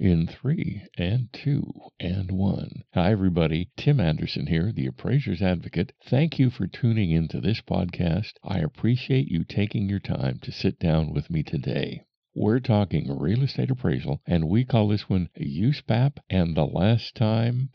in three and two and one. Hi, everybody. Tim Anderson here, the appraiser's advocate. Thank you for tuning into this podcast. I appreciate you taking your time to sit down with me today. We're talking real estate appraisal, and we call this one USPAP and the last time.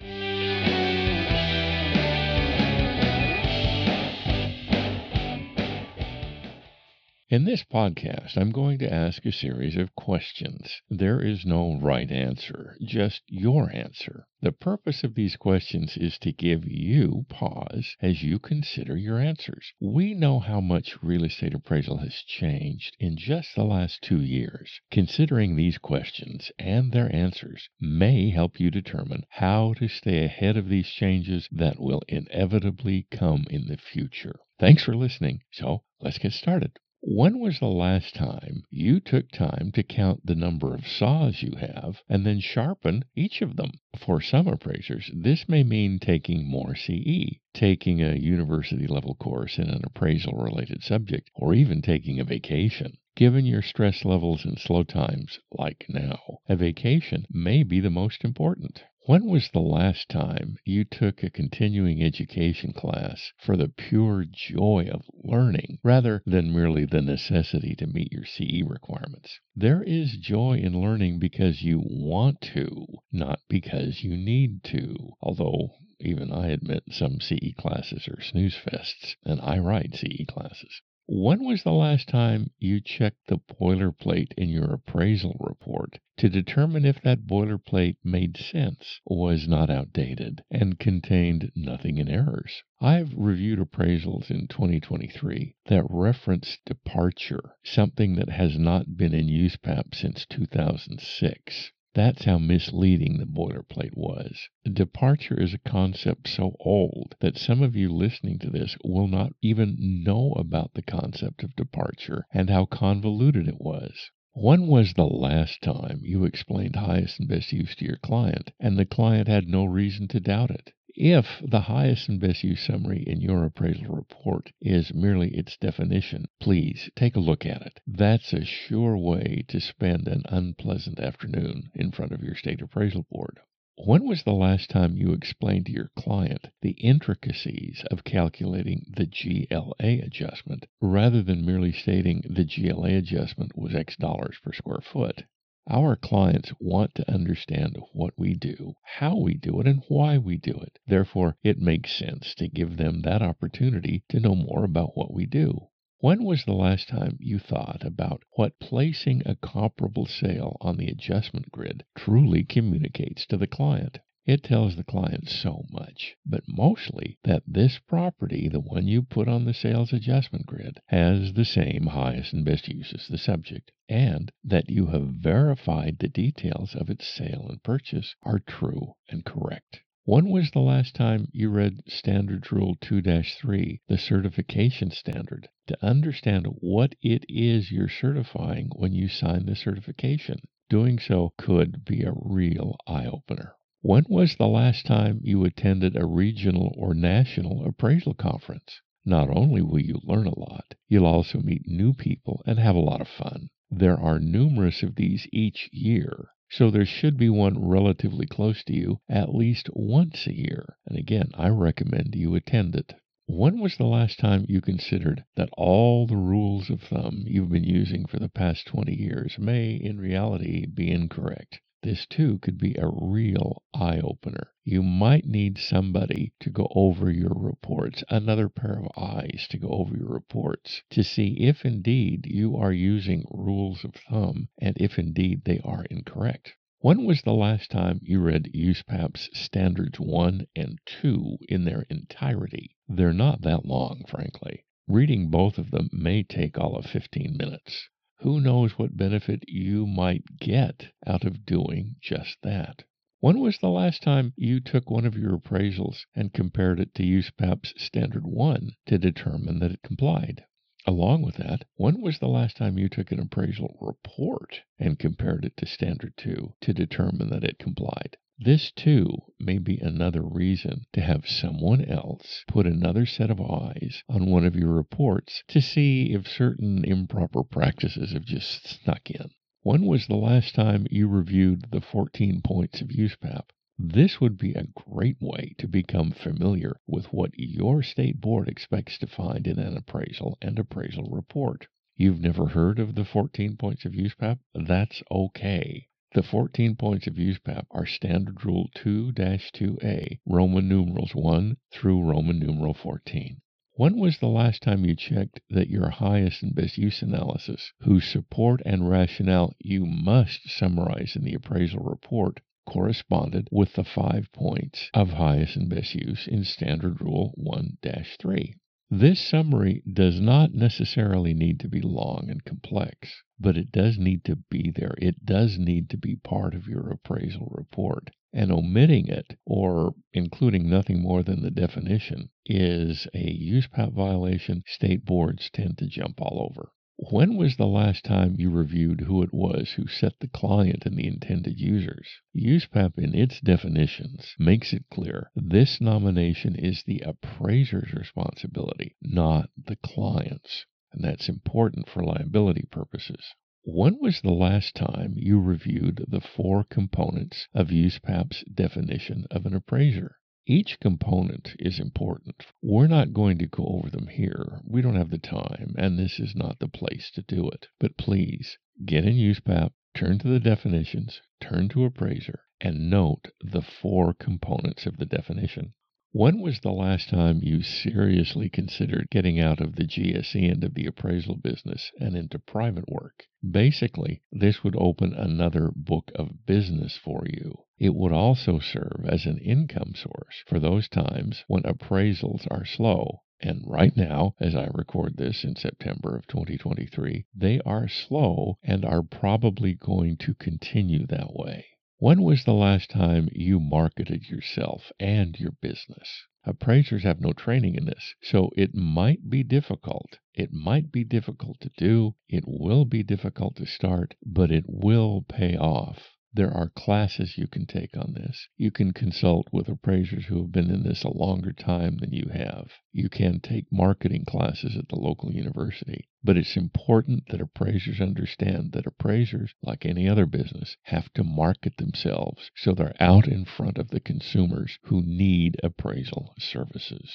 In this podcast, I'm going to ask a series of questions. There is no right answer, just your answer. The purpose of these questions is to give you pause as you consider your answers. We know how much real estate appraisal has changed in just the last two years. Considering these questions and their answers may help you determine how to stay ahead of these changes that will inevitably come in the future. Thanks for listening. So let's get started. When was the last time you took time to count the number of saws you have and then sharpen each of them? For some appraisers, this may mean taking more CE, taking a university level course in an appraisal related subject, or even taking a vacation. Given your stress levels and slow times, like now, a vacation may be the most important. When was the last time you took a continuing education class for the pure joy of learning rather than merely the necessity to meet your CE requirements? There is joy in learning because you want to, not because you need to. Although even I admit some CE classes are snooze fests, and I write CE classes. When was the last time you checked the boilerplate in your appraisal report to determine if that boilerplate made sense, was not outdated, and contained nothing in errors? I've reviewed appraisals in 2023 that reference departure, something that has not been in USPAP since 2006. That's how misleading the boilerplate was. Departure is a concept so old that some of you listening to this will not even know about the concept of departure and how convoluted it was. When was the last time you explained highest and best use to your client and the client had no reason to doubt it? If the highest and best use summary in your appraisal report is merely its definition, please take a look at it. That's a sure way to spend an unpleasant afternoon in front of your state appraisal board. When was the last time you explained to your client the intricacies of calculating the GLA adjustment rather than merely stating the GLA adjustment was X dollars per square foot? Our clients want to understand what we do, how we do it, and why we do it. Therefore, it makes sense to give them that opportunity to know more about what we do. When was the last time you thought about what placing a comparable sale on the adjustment grid truly communicates to the client? It tells the client so much, but mostly that this property, the one you put on the sales adjustment grid, has the same highest and best use as the subject, and that you have verified the details of its sale and purchase are true and correct. When was the last time you read Standards Rule 2 3, the certification standard, to understand what it is you're certifying when you sign the certification? Doing so could be a real eye opener. When was the last time you attended a regional or national appraisal conference? Not only will you learn a lot, you'll also meet new people and have a lot of fun. There are numerous of these each year, so there should be one relatively close to you at least once a year. And again, I recommend you attend it. When was the last time you considered that all the rules of thumb you've been using for the past 20 years may in reality be incorrect? This too could be a real eye opener. You might need somebody to go over your reports, another pair of eyes to go over your reports to see if indeed you are using rules of thumb and if indeed they are incorrect. When was the last time you read USPAP's Standards 1 and 2 in their entirety? They're not that long, frankly. Reading both of them may take all of 15 minutes. Who knows what benefit you might get out of doing just that? When was the last time you took one of your appraisals and compared it to USPAP's Standard 1 to determine that it complied? Along with that, when was the last time you took an appraisal report and compared it to Standard 2 to determine that it complied? This, too, may be another reason to have someone else put another set of eyes on one of your reports to see if certain improper practices have just snuck in. When was the last time you reviewed the 14 points of USPAP? This would be a great way to become familiar with what your state board expects to find in an appraisal and appraisal report. You've never heard of the 14 points of USPAP? That's okay. The 14 points of USPAP are Standard Rule 2 2A, Roman numerals 1 through Roman numeral 14. When was the last time you checked that your highest and best use analysis, whose support and rationale you must summarize in the appraisal report, corresponded with the five points of highest and best use in Standard Rule 1 3? This summary does not necessarily need to be long and complex, but it does need to be there. It does need to be part of your appraisal report and omitting it or including nothing more than the definition is a USPAP violation state boards tend to jump all over. When was the last time you reviewed who it was who set the client and the intended users? USPAP, in its definitions, makes it clear this nomination is the appraiser's responsibility, not the client's. And that's important for liability purposes. When was the last time you reviewed the four components of USPAP's definition of an appraiser? Each component is important. We're not going to go over them here. We don't have the time, and this is not the place to do it. But please get in USPAP, turn to the definitions, turn to appraiser, and note the four components of the definition. When was the last time you seriously considered getting out of the GSE end of the appraisal business and into private work? Basically, this would open another book of business for you. It would also serve as an income source for those times when appraisals are slow. And right now, as I record this in September of 2023, they are slow and are probably going to continue that way. When was the last time you marketed yourself and your business? Appraisers have no training in this, so it might be difficult. It might be difficult to do. It will be difficult to start, but it will pay off. There are classes you can take on this. You can consult with appraisers who have been in this a longer time than you have. You can take marketing classes at the local university. But it's important that appraisers understand that appraisers, like any other business, have to market themselves so they're out in front of the consumers who need appraisal services.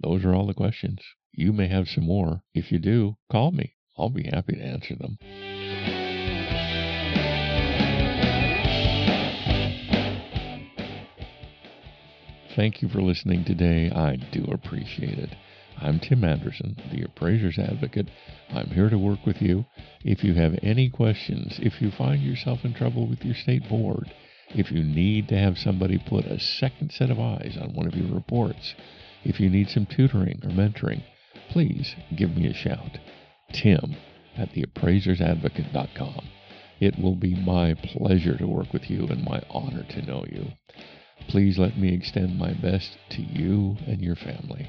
Those are all the questions. You may have some more. If you do, call me. I'll be happy to answer them. Thank you for listening today. I do appreciate it. I'm Tim Anderson, the Appraiser's Advocate. I'm here to work with you. If you have any questions, if you find yourself in trouble with your state board, if you need to have somebody put a second set of eyes on one of your reports, if you need some tutoring or mentoring, please give me a shout. Tim at theappraisersadvocate.com. It will be my pleasure to work with you and my honor to know you. Please let me extend my best to you and your family.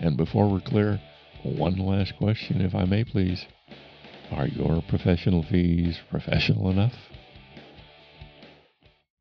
And before we're clear, one last question, if I may please. Are your professional fees professional enough?